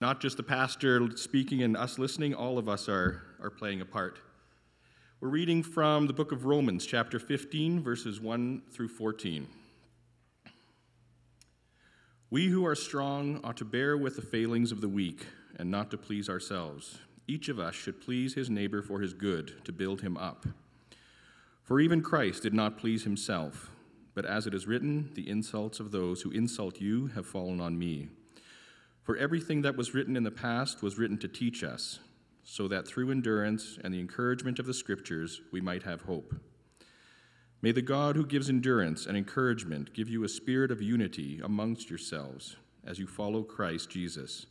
Not just the pastor speaking and us listening, all of us are, are playing a part. We're reading from the book of Romans, chapter 15, verses 1 through 14. We who are strong ought to bear with the failings of the weak and not to please ourselves. Each of us should please his neighbor for his good, to build him up. For even Christ did not please himself, but as it is written, the insults of those who insult you have fallen on me. For everything that was written in the past was written to teach us, so that through endurance and the encouragement of the Scriptures we might have hope. May the God who gives endurance and encouragement give you a spirit of unity amongst yourselves as you follow Christ Jesus,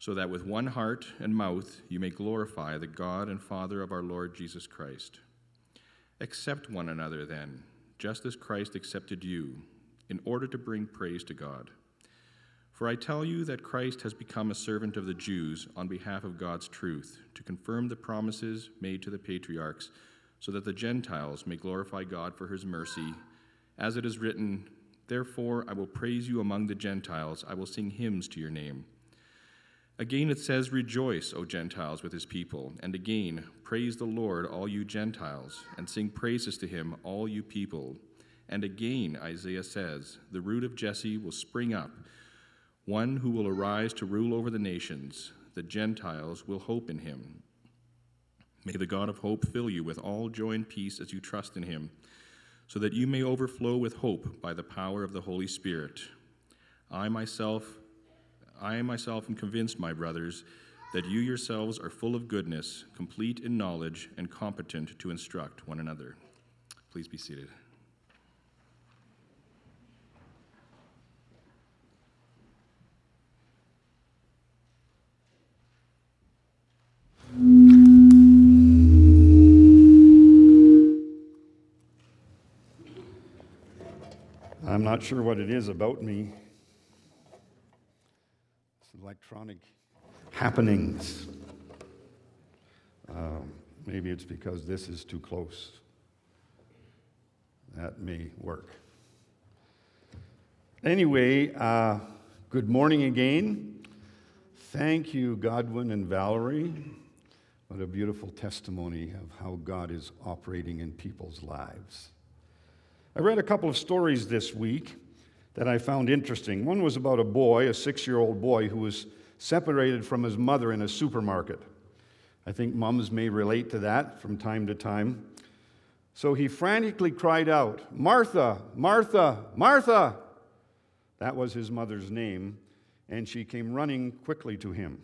so that with one heart and mouth you may glorify the God and Father of our Lord Jesus Christ. Accept one another then, just as Christ accepted you, in order to bring praise to God. For I tell you that Christ has become a servant of the Jews on behalf of God's truth, to confirm the promises made to the patriarchs so that the Gentiles may glorify God for his mercy. As it is written, Therefore I will praise you among the Gentiles, I will sing hymns to your name. Again it says, Rejoice, O Gentiles, with his people. And again, Praise the Lord, all you Gentiles, and sing praises to him, all you people. And again, Isaiah says, The root of Jesse will spring up, one who will arise to rule over the nations. The Gentiles will hope in him. May the God of hope fill you with all joy and peace as you trust in him, so that you may overflow with hope by the power of the Holy Spirit. I myself, I myself am convinced, my brothers, that you yourselves are full of goodness, complete in knowledge, and competent to instruct one another. Please be seated. Not sure what it is about me. It's electronic happenings. Uh, maybe it's because this is too close. That may work. Anyway, uh, good morning again. Thank you, Godwin and Valerie. What a beautiful testimony of how God is operating in people's lives. I read a couple of stories this week that I found interesting. One was about a boy, a six year old boy, who was separated from his mother in a supermarket. I think mums may relate to that from time to time. So he frantically cried out, Martha, Martha, Martha! That was his mother's name, and she came running quickly to him.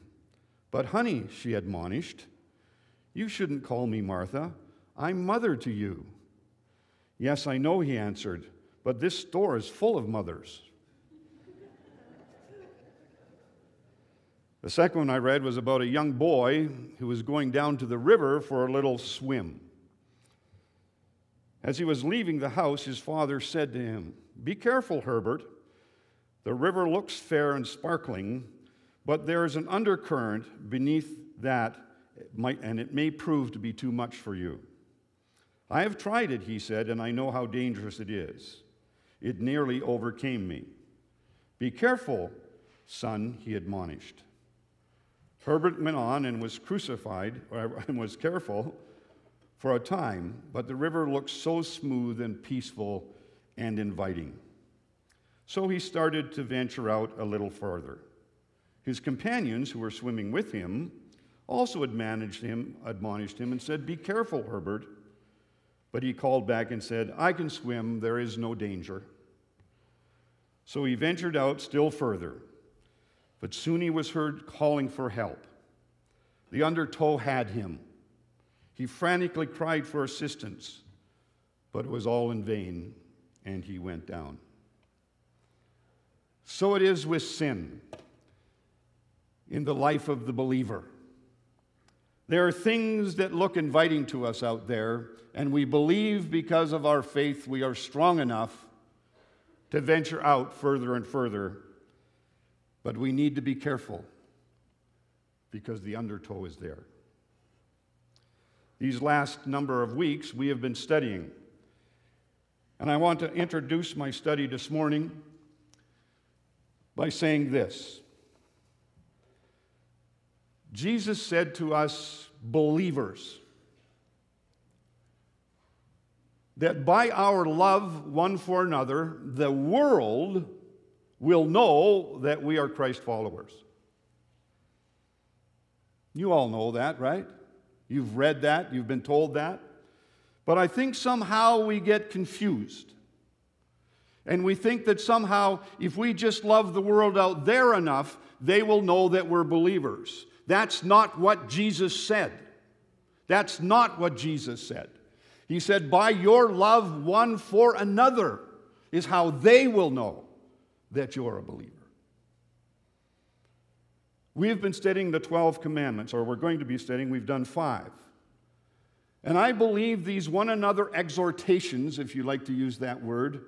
But, honey, she admonished, you shouldn't call me Martha. I'm mother to you. Yes, I know, he answered, but this store is full of mothers. the second one I read was about a young boy who was going down to the river for a little swim. As he was leaving the house, his father said to him, Be careful, Herbert. The river looks fair and sparkling, but there is an undercurrent beneath that, and it may prove to be too much for you. I have tried it, he said, and I know how dangerous it is. It nearly overcame me. Be careful, son, he admonished. Herbert went on and was crucified, and was careful for a time, but the river looked so smooth and peaceful and inviting. So he started to venture out a little further. His companions, who were swimming with him, also him, admonished him and said, Be careful, Herbert. But he called back and said, I can swim, there is no danger. So he ventured out still further, but soon he was heard calling for help. The undertow had him. He frantically cried for assistance, but it was all in vain, and he went down. So it is with sin in the life of the believer. There are things that look inviting to us out there, and we believe because of our faith we are strong enough to venture out further and further. But we need to be careful because the undertow is there. These last number of weeks, we have been studying. And I want to introduce my study this morning by saying this Jesus said to us, believers, that by our love one for another, the world will know that we are Christ followers. You all know that, right? You've read that, you've been told that. But I think somehow we get confused. And we think that somehow, if we just love the world out there enough, they will know that we're believers. That's not what Jesus said. That's not what Jesus said. He said, By your love one for another is how they will know that you're a believer. We've been studying the 12 commandments, or we're going to be studying, we've done five. And I believe these one another exhortations, if you like to use that word,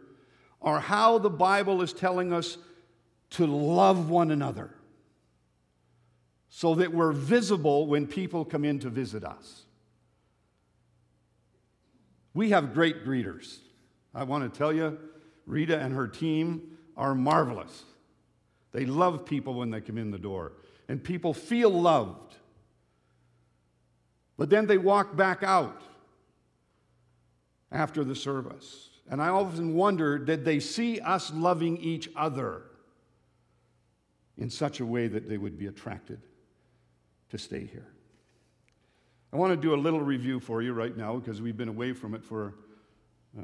are how the Bible is telling us to love one another so that we're visible when people come in to visit us. We have great greeters. I want to tell you, Rita and her team are marvelous. They love people when they come in the door, and people feel loved. But then they walk back out after the service. And I often wonder did they see us loving each other in such a way that they would be attracted to stay here? I want to do a little review for you right now because we've been away from it for, uh,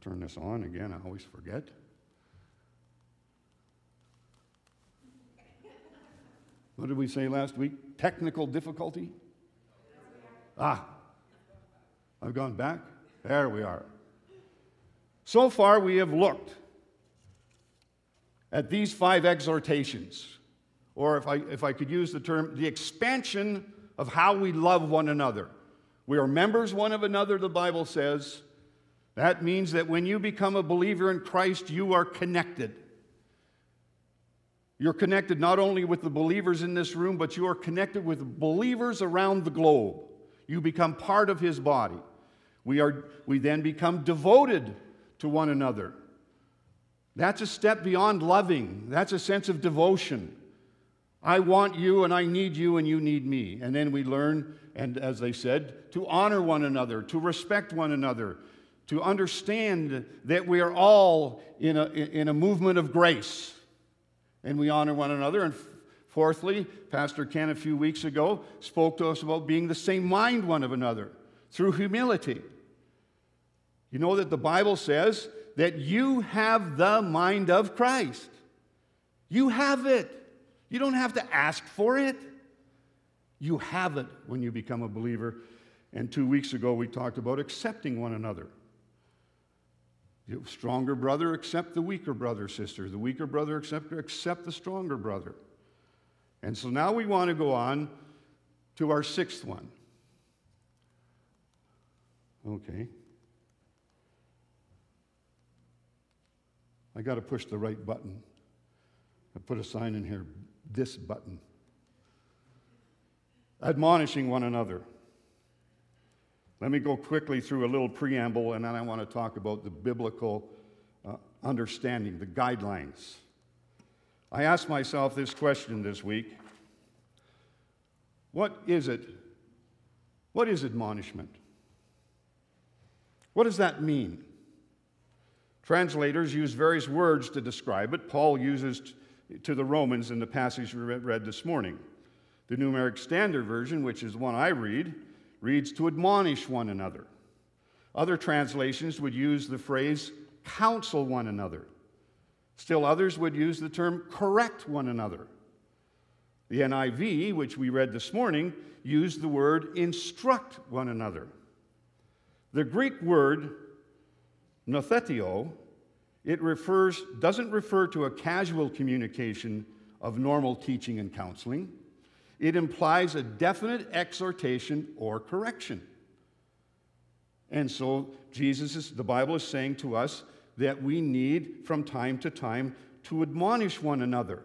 turn this on again, I always forget. What did we say last week? Technical difficulty? Ah, I've gone back. There we are. So far, we have looked at these five exhortations, or if I, if I could use the term, the expansion of how we love one another. We are members one of another, the Bible says. That means that when you become a believer in Christ, you are connected. You're connected not only with the believers in this room, but you are connected with believers around the globe. You become part of his body. We, are, we then become devoted to one another. That's a step beyond loving, that's a sense of devotion. I want you and I need you and you need me. And then we learn, and as they said, to honor one another, to respect one another, to understand that we are all in a, in a movement of grace and we honor one another. And fourthly, Pastor Ken a few weeks ago spoke to us about being the same mind one of another through humility. You know that the Bible says that you have the mind of Christ. You have it. You don't have to ask for it. You have it when you become a believer. And two weeks ago, we talked about accepting one another. The stronger brother, accept the weaker brother, sister. The weaker brother, accept, accept the stronger brother. And so now we want to go on to our sixth one. Okay. I got to push the right button. I put a sign in here this button. Admonishing one another. Let me go quickly through a little preamble and then I want to talk about the biblical uh, understanding, the guidelines. I asked myself this question this week What is it? What is admonishment? What does that mean? Translators use various words to describe it. Paul uses to the Romans in the passage we read this morning. The New American Standard Version, which is the one I read, reads to admonish one another. Other translations would use the phrase counsel one another. Still others would use the term correct one another. The NIV, which we read this morning, used the word instruct one another. The Greek word noutheteo, it refers, doesn't refer to a casual communication of normal teaching and counseling it implies a definite exhortation or correction. And so, Jesus is, the Bible is saying to us that we need from time to time to admonish one another,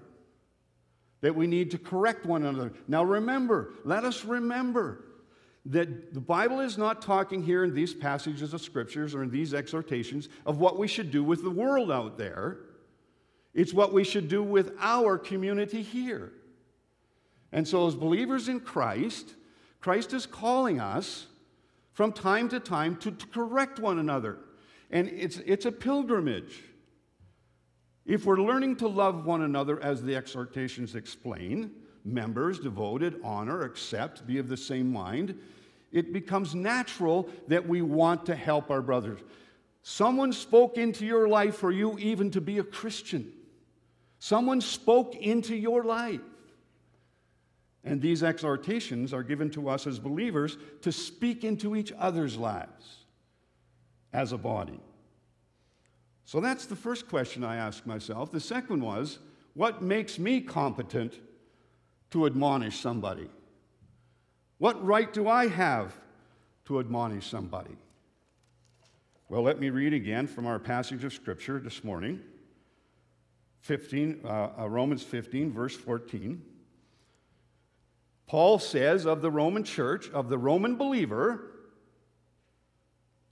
that we need to correct one another. Now, remember, let us remember that the Bible is not talking here in these passages of scriptures or in these exhortations of what we should do with the world out there. It's what we should do with our community here. And so, as believers in Christ, Christ is calling us from time to time to, to correct one another. And it's, it's a pilgrimage. If we're learning to love one another as the exhortations explain, members, devoted, honor, accept, be of the same mind, it becomes natural that we want to help our brothers. Someone spoke into your life for you even to be a Christian. Someone spoke into your life. And these exhortations are given to us as believers to speak into each other's lives as a body. So that's the first question I asked myself. The second was, what makes me competent to admonish somebody? What right do I have to admonish somebody? Well, let me read again from our passage of Scripture this morning 15, uh, uh Romans 15, verse 14. Paul says of the Roman church, of the Roman believer,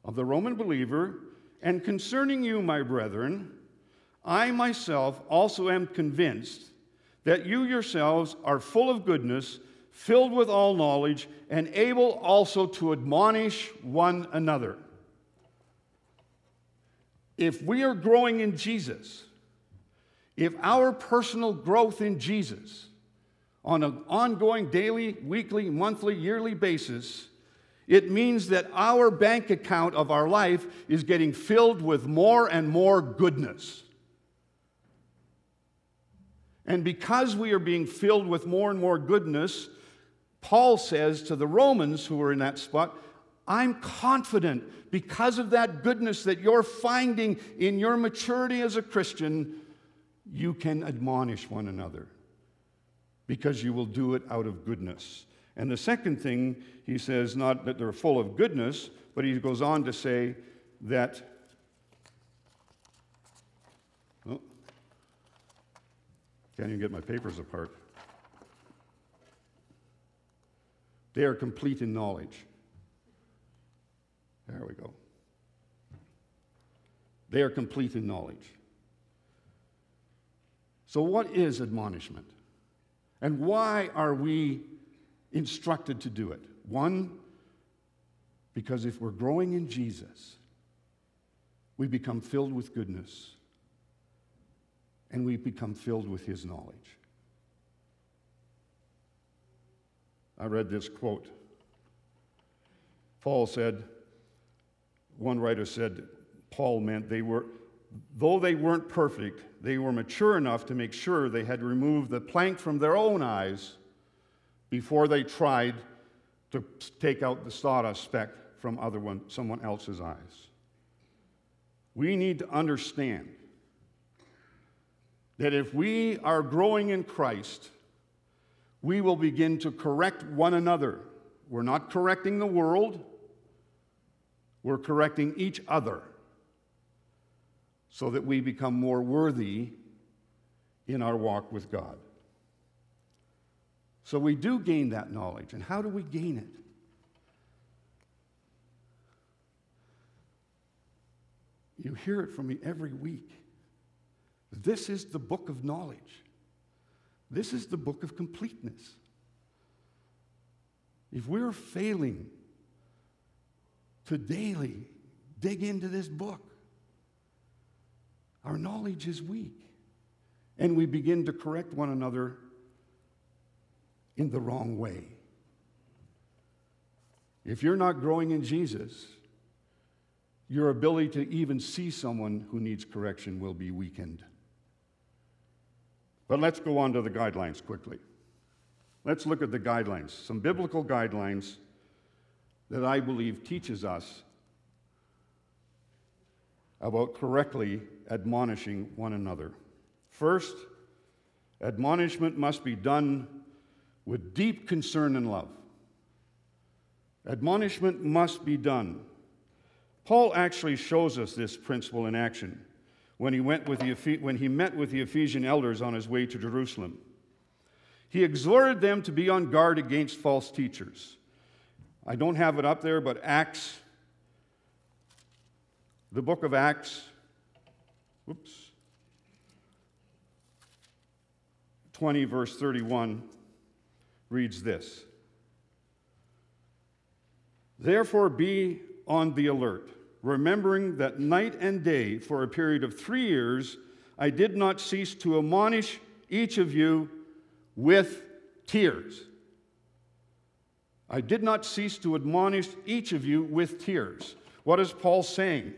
of the Roman believer, and concerning you, my brethren, I myself also am convinced that you yourselves are full of goodness, filled with all knowledge, and able also to admonish one another. If we are growing in Jesus, if our personal growth in Jesus on an ongoing daily, weekly, monthly, yearly basis, it means that our bank account of our life is getting filled with more and more goodness. And because we are being filled with more and more goodness, Paul says to the Romans who are in that spot, I'm confident because of that goodness that you're finding in your maturity as a Christian, you can admonish one another because you will do it out of goodness. And the second thing, he says, not that they're full of goodness, but he goes on to say that. Can't even get my papers apart. They are complete in knowledge. There we go. They are complete in knowledge. So, what is admonishment? And why are we instructed to do it? One, because if we're growing in Jesus, we become filled with goodness and we become filled with his knowledge. I read this quote. Paul said, one writer said, Paul meant they were, though they weren't perfect, they were mature enough to make sure they had removed the plank from their own eyes before they tried to take out the sawdust speck from other one, someone else's eyes. We need to understand that if we are growing in Christ, we will begin to correct one another. We're not correcting the world, we're correcting each other so that we become more worthy in our walk with God. So we do gain that knowledge. And how do we gain it? You hear it from me every week. This is the book of knowledge. This is the book of completeness. If we're failing to daily dig into this book, our knowledge is weak. And we begin to correct one another in the wrong way. If you're not growing in Jesus, your ability to even see someone who needs correction will be weakened. But let's go on to the guidelines quickly. Let's look at the guidelines, some biblical guidelines that I believe teaches us about correctly admonishing one another. First, admonishment must be done with deep concern and love. Admonishment must be done. Paul actually shows us this principle in action when he, went with the, when he met with the Ephesian elders on his way to Jerusalem. He exhorted them to be on guard against false teachers. I don't have it up there, but Acts the book of Acts, whoops, 20, verse 31. reads this Therefore, be on the alert, remembering that night and day, for a period of three years, I did not cease to admonish each of you with tears. I did not cease to admonish each of you with tears. What is Paul saying?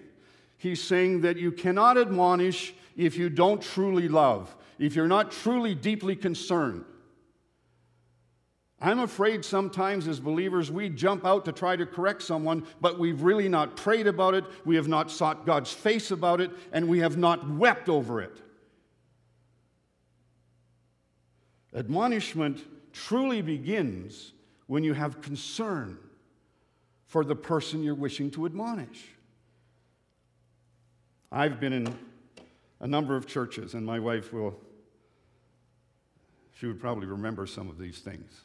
He's saying that you cannot admonish if you don't truly love, if you're not truly deeply concerned. I'm afraid sometimes as believers we jump out to try to correct someone, but we've really not prayed about it, we have not sought God's face about it, and we have not wept over it. Admonishment truly begins when you have concern for the person you're wishing to admonish. I've been in a number of churches, and my wife will, she would probably remember some of these things.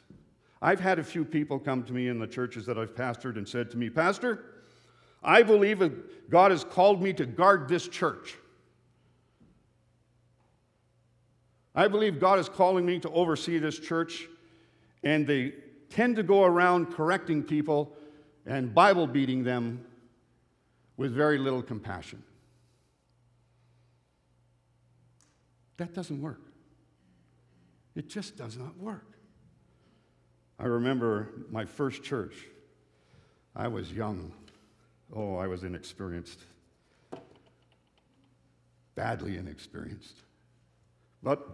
I've had a few people come to me in the churches that I've pastored and said to me, Pastor, I believe God has called me to guard this church. I believe God is calling me to oversee this church, and they tend to go around correcting people and Bible beating them with very little compassion. That doesn't work. It just does not work. I remember my first church. I was young. Oh, I was inexperienced. Badly inexperienced. But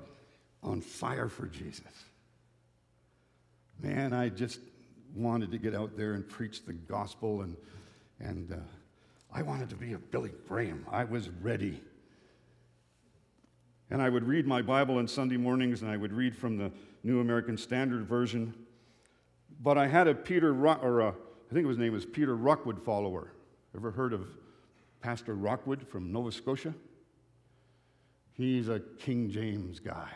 on fire for Jesus. Man, I just wanted to get out there and preach the gospel, and, and uh, I wanted to be a Billy Graham. I was ready. And I would read my Bible on Sunday mornings, and I would read from the New American Standard Version. But I had a Peter, or a, I think his name was Peter Rockwood follower. Ever heard of Pastor Rockwood from Nova Scotia? He's a King James guy.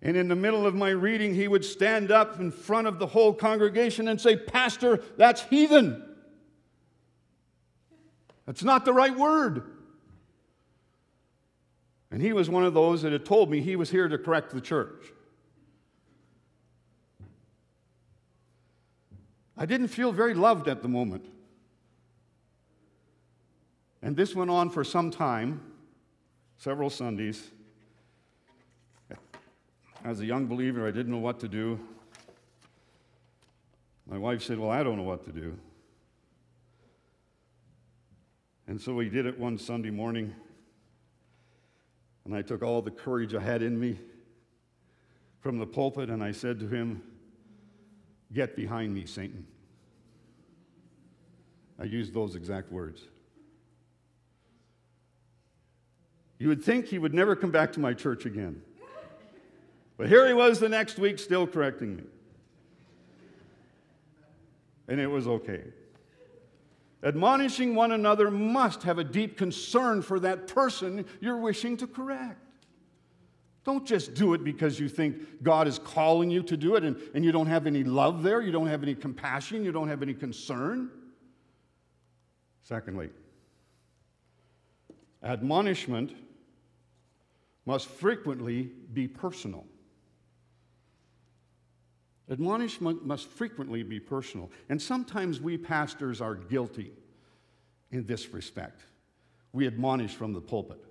And in the middle of my reading, he would stand up in front of the whole congregation and say, Pastor, that's heathen. That's not the right word. And he was one of those that had told me he was here to correct the church. I didn't feel very loved at the moment. And this went on for some time, several Sundays. As a young believer, I didn't know what to do. My wife said, Well, I don't know what to do. And so we did it one Sunday morning. And I took all the courage I had in me from the pulpit and I said to him, Get behind me, Satan. I used those exact words. You would think he would never come back to my church again. But here he was the next week still correcting me. And it was okay. Admonishing one another must have a deep concern for that person you're wishing to correct. Don't just do it because you think God is calling you to do it and, and you don't have any love there, you don't have any compassion, you don't have any concern. Secondly, admonishment must frequently be personal. Admonishment must frequently be personal. And sometimes we pastors are guilty in this respect. We admonish from the pulpit.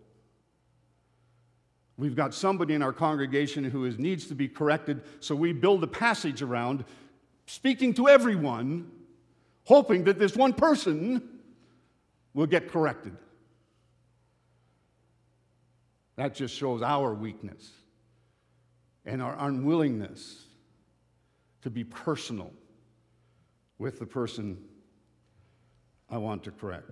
We've got somebody in our congregation who is, needs to be corrected, so we build a passage around speaking to everyone, hoping that this one person will get corrected. That just shows our weakness and our unwillingness to be personal with the person I want to correct.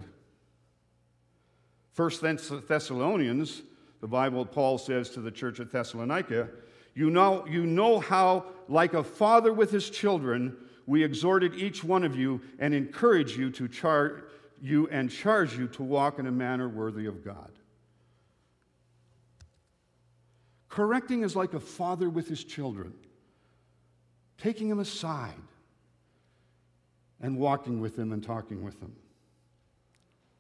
First Thessalonians the Bible, Paul says to the church at Thessalonica, you know, you know how, like a father with his children, we exhorted each one of you and encourage you to charge you and charge you to walk in a manner worthy of God. Correcting is like a father with his children, taking them aside and walking with them and talking with them.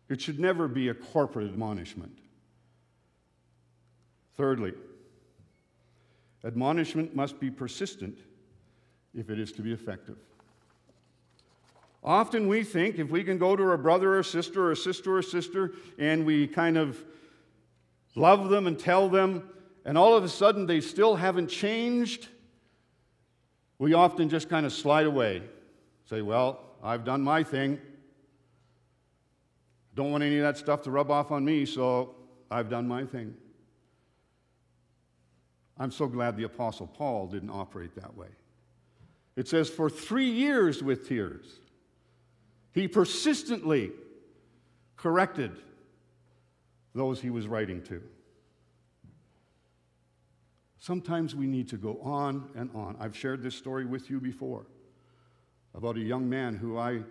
It should never be a corporate admonishment. Thirdly, Admonishment must be persistent if it is to be effective. Often we think if we can go to a brother or sister or sister or sister and we kind of love them and tell them, and all of a sudden they still haven't changed, we often just kind of slide away. Say, Well, I've done my thing. Don't want any of that stuff to rub off on me, so I've done my thing. I'm so glad the Apostle Paul didn't operate that way. It says, For three years with tears, he persistently corrected those he was writing to. Sometimes we need to go on and on. I've shared this story with you before about a young man who I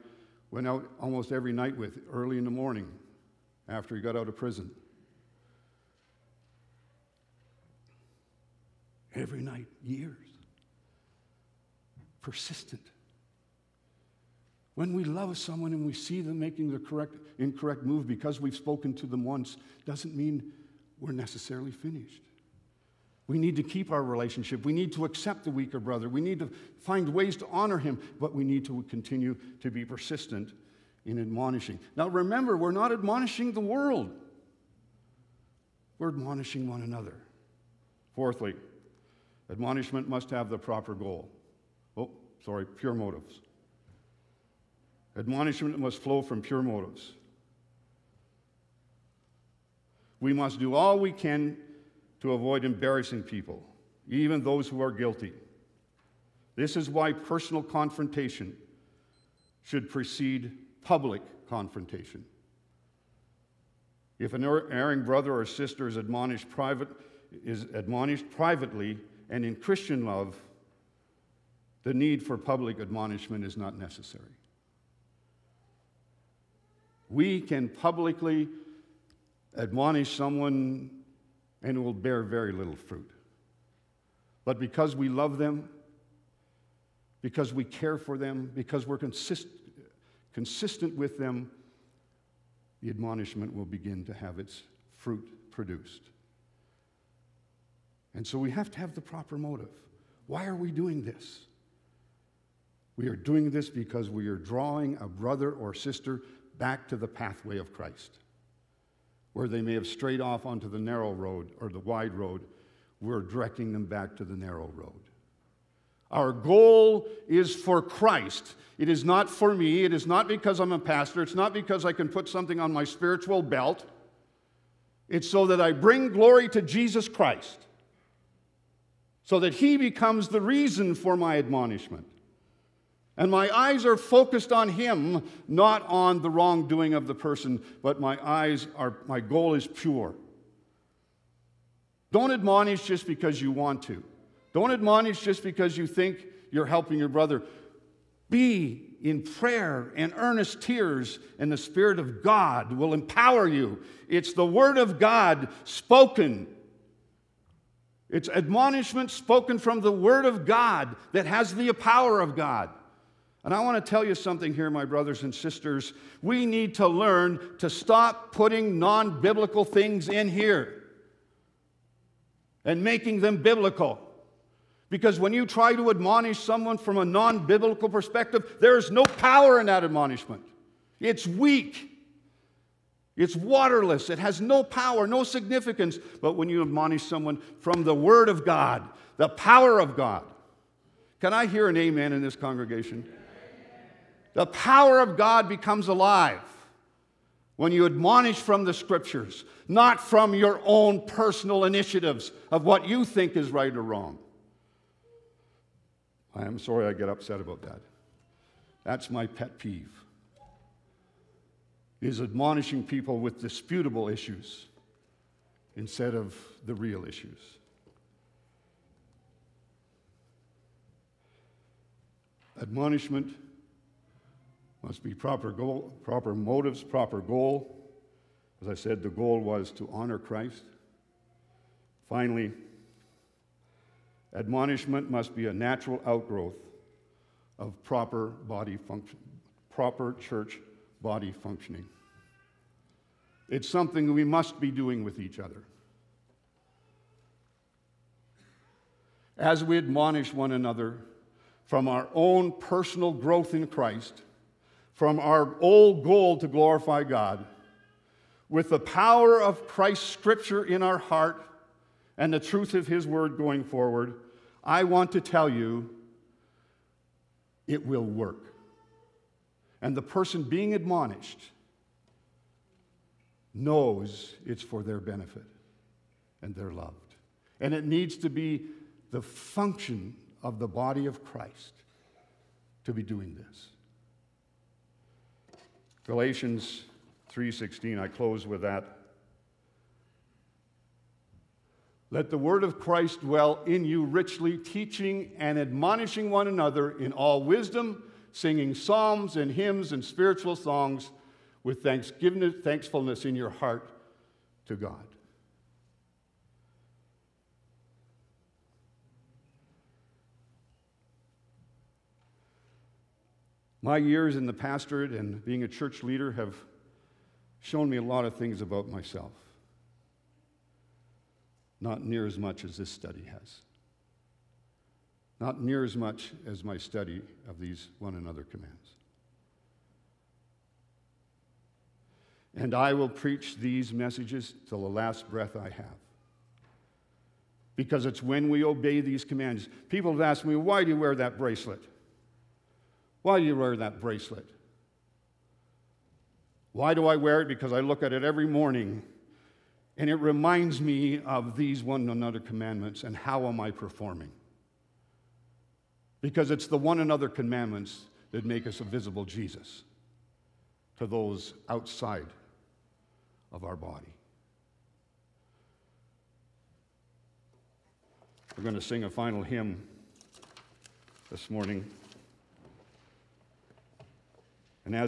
went out almost every night with early in the morning after he got out of prison. Every night, years. Persistent. When we love someone and we see them making the correct, incorrect move because we've spoken to them once, doesn't mean we're necessarily finished. We need to keep our relationship. We need to accept the weaker brother. We need to find ways to honor him, but we need to continue to be persistent in admonishing. Now, remember, we're not admonishing the world, we're admonishing one another. Fourthly, admonishment must have the proper goal. Oh, sorry, pure motives. Admonishment must flow from pure motives. We must do all we can to avoid embarrassing people, even those who are guilty. This is why personal confrontation should precede public confrontation. If an er-, erring brother or sister is admonished, private, is admonished privately and in Christian love, the need for public admonishment is not necessary we can publicly admonish someone and it will bear very little fruit. But because we love them, because we care for them, because we're consist- consistent with them, the admonishment will begin to have its fruit produced. And so we have to have the proper motive. Why are we doing this? We are doing this because we are drawing a brother or sister back to the pathway of Christ. Where they may have strayed off onto the narrow road or the wide road, we're directing them back to the narrow road. Our goal is for Christ. It is not for me. It is not because I'm a pastor. It's not because I can put something on my spiritual belt. It's so that I bring glory to Jesus Christ, so that He becomes the reason for my admonishment. And my eyes are focused on him, not on the wrongdoing of the person, but my eyes are, my goal is pure. Don't admonish just because you want to. Don't admonish just because you think you're helping your brother. Be in prayer and earnest tears, and the Spirit of God will empower you. It's the Word of God spoken. It's admonishment spoken from the Word of God that has the power of God. And I want to tell you something here, my brothers and sisters. We need to learn to stop putting non biblical things in here and making them biblical. Because when you try to admonish someone from a non biblical perspective, there is no power in that admonishment. It's weak, it's waterless, it has no power, no significance. But when you admonish someone from the Word of God, the power of God, can I hear an amen in this congregation? The power of God becomes alive when you admonish from the scriptures, not from your own personal initiatives of what you think is right or wrong. I am sorry I get upset about that. That's my pet peeve. Is admonishing people with disputable issues instead of the real issues. Admonishment must be proper goal, proper motives, proper goal. As I said, the goal was to honor Christ. Finally, admonishment must be a natural outgrowth of proper body function, proper church body functioning. It's something we must be doing with each other. as we admonish one another from our own personal growth in Christ, from our old goal to glorify God, with the power of Christ's scripture in our heart and the truth of his word going forward, I want to tell you it will work. And the person being admonished knows it's for their benefit and they're loved. And it needs to be the function of the body of Christ to be doing this. Galatians 3:16 I close with that. Let the word of Christ dwell in you richly, teaching and admonishing one another in all wisdom, singing psalms and hymns and spiritual songs with thanksgiving, thankfulness in your heart to God. My years in the pastorate and being a church leader have shown me a lot of things about myself. Not near as much as this study has. Not near as much as my study of these one another commands. And I will preach these messages till the last breath I have. Because it's when we obey these commands. People have asked me, why do you wear that bracelet? Why do you wear that bracelet? Why do I wear it? Because I look at it every morning and it reminds me of these one another commandments and how am I performing? Because it's the one another commandments that make us a visible Jesus to those outside of our body. We're going to sing a final hymn this morning. And as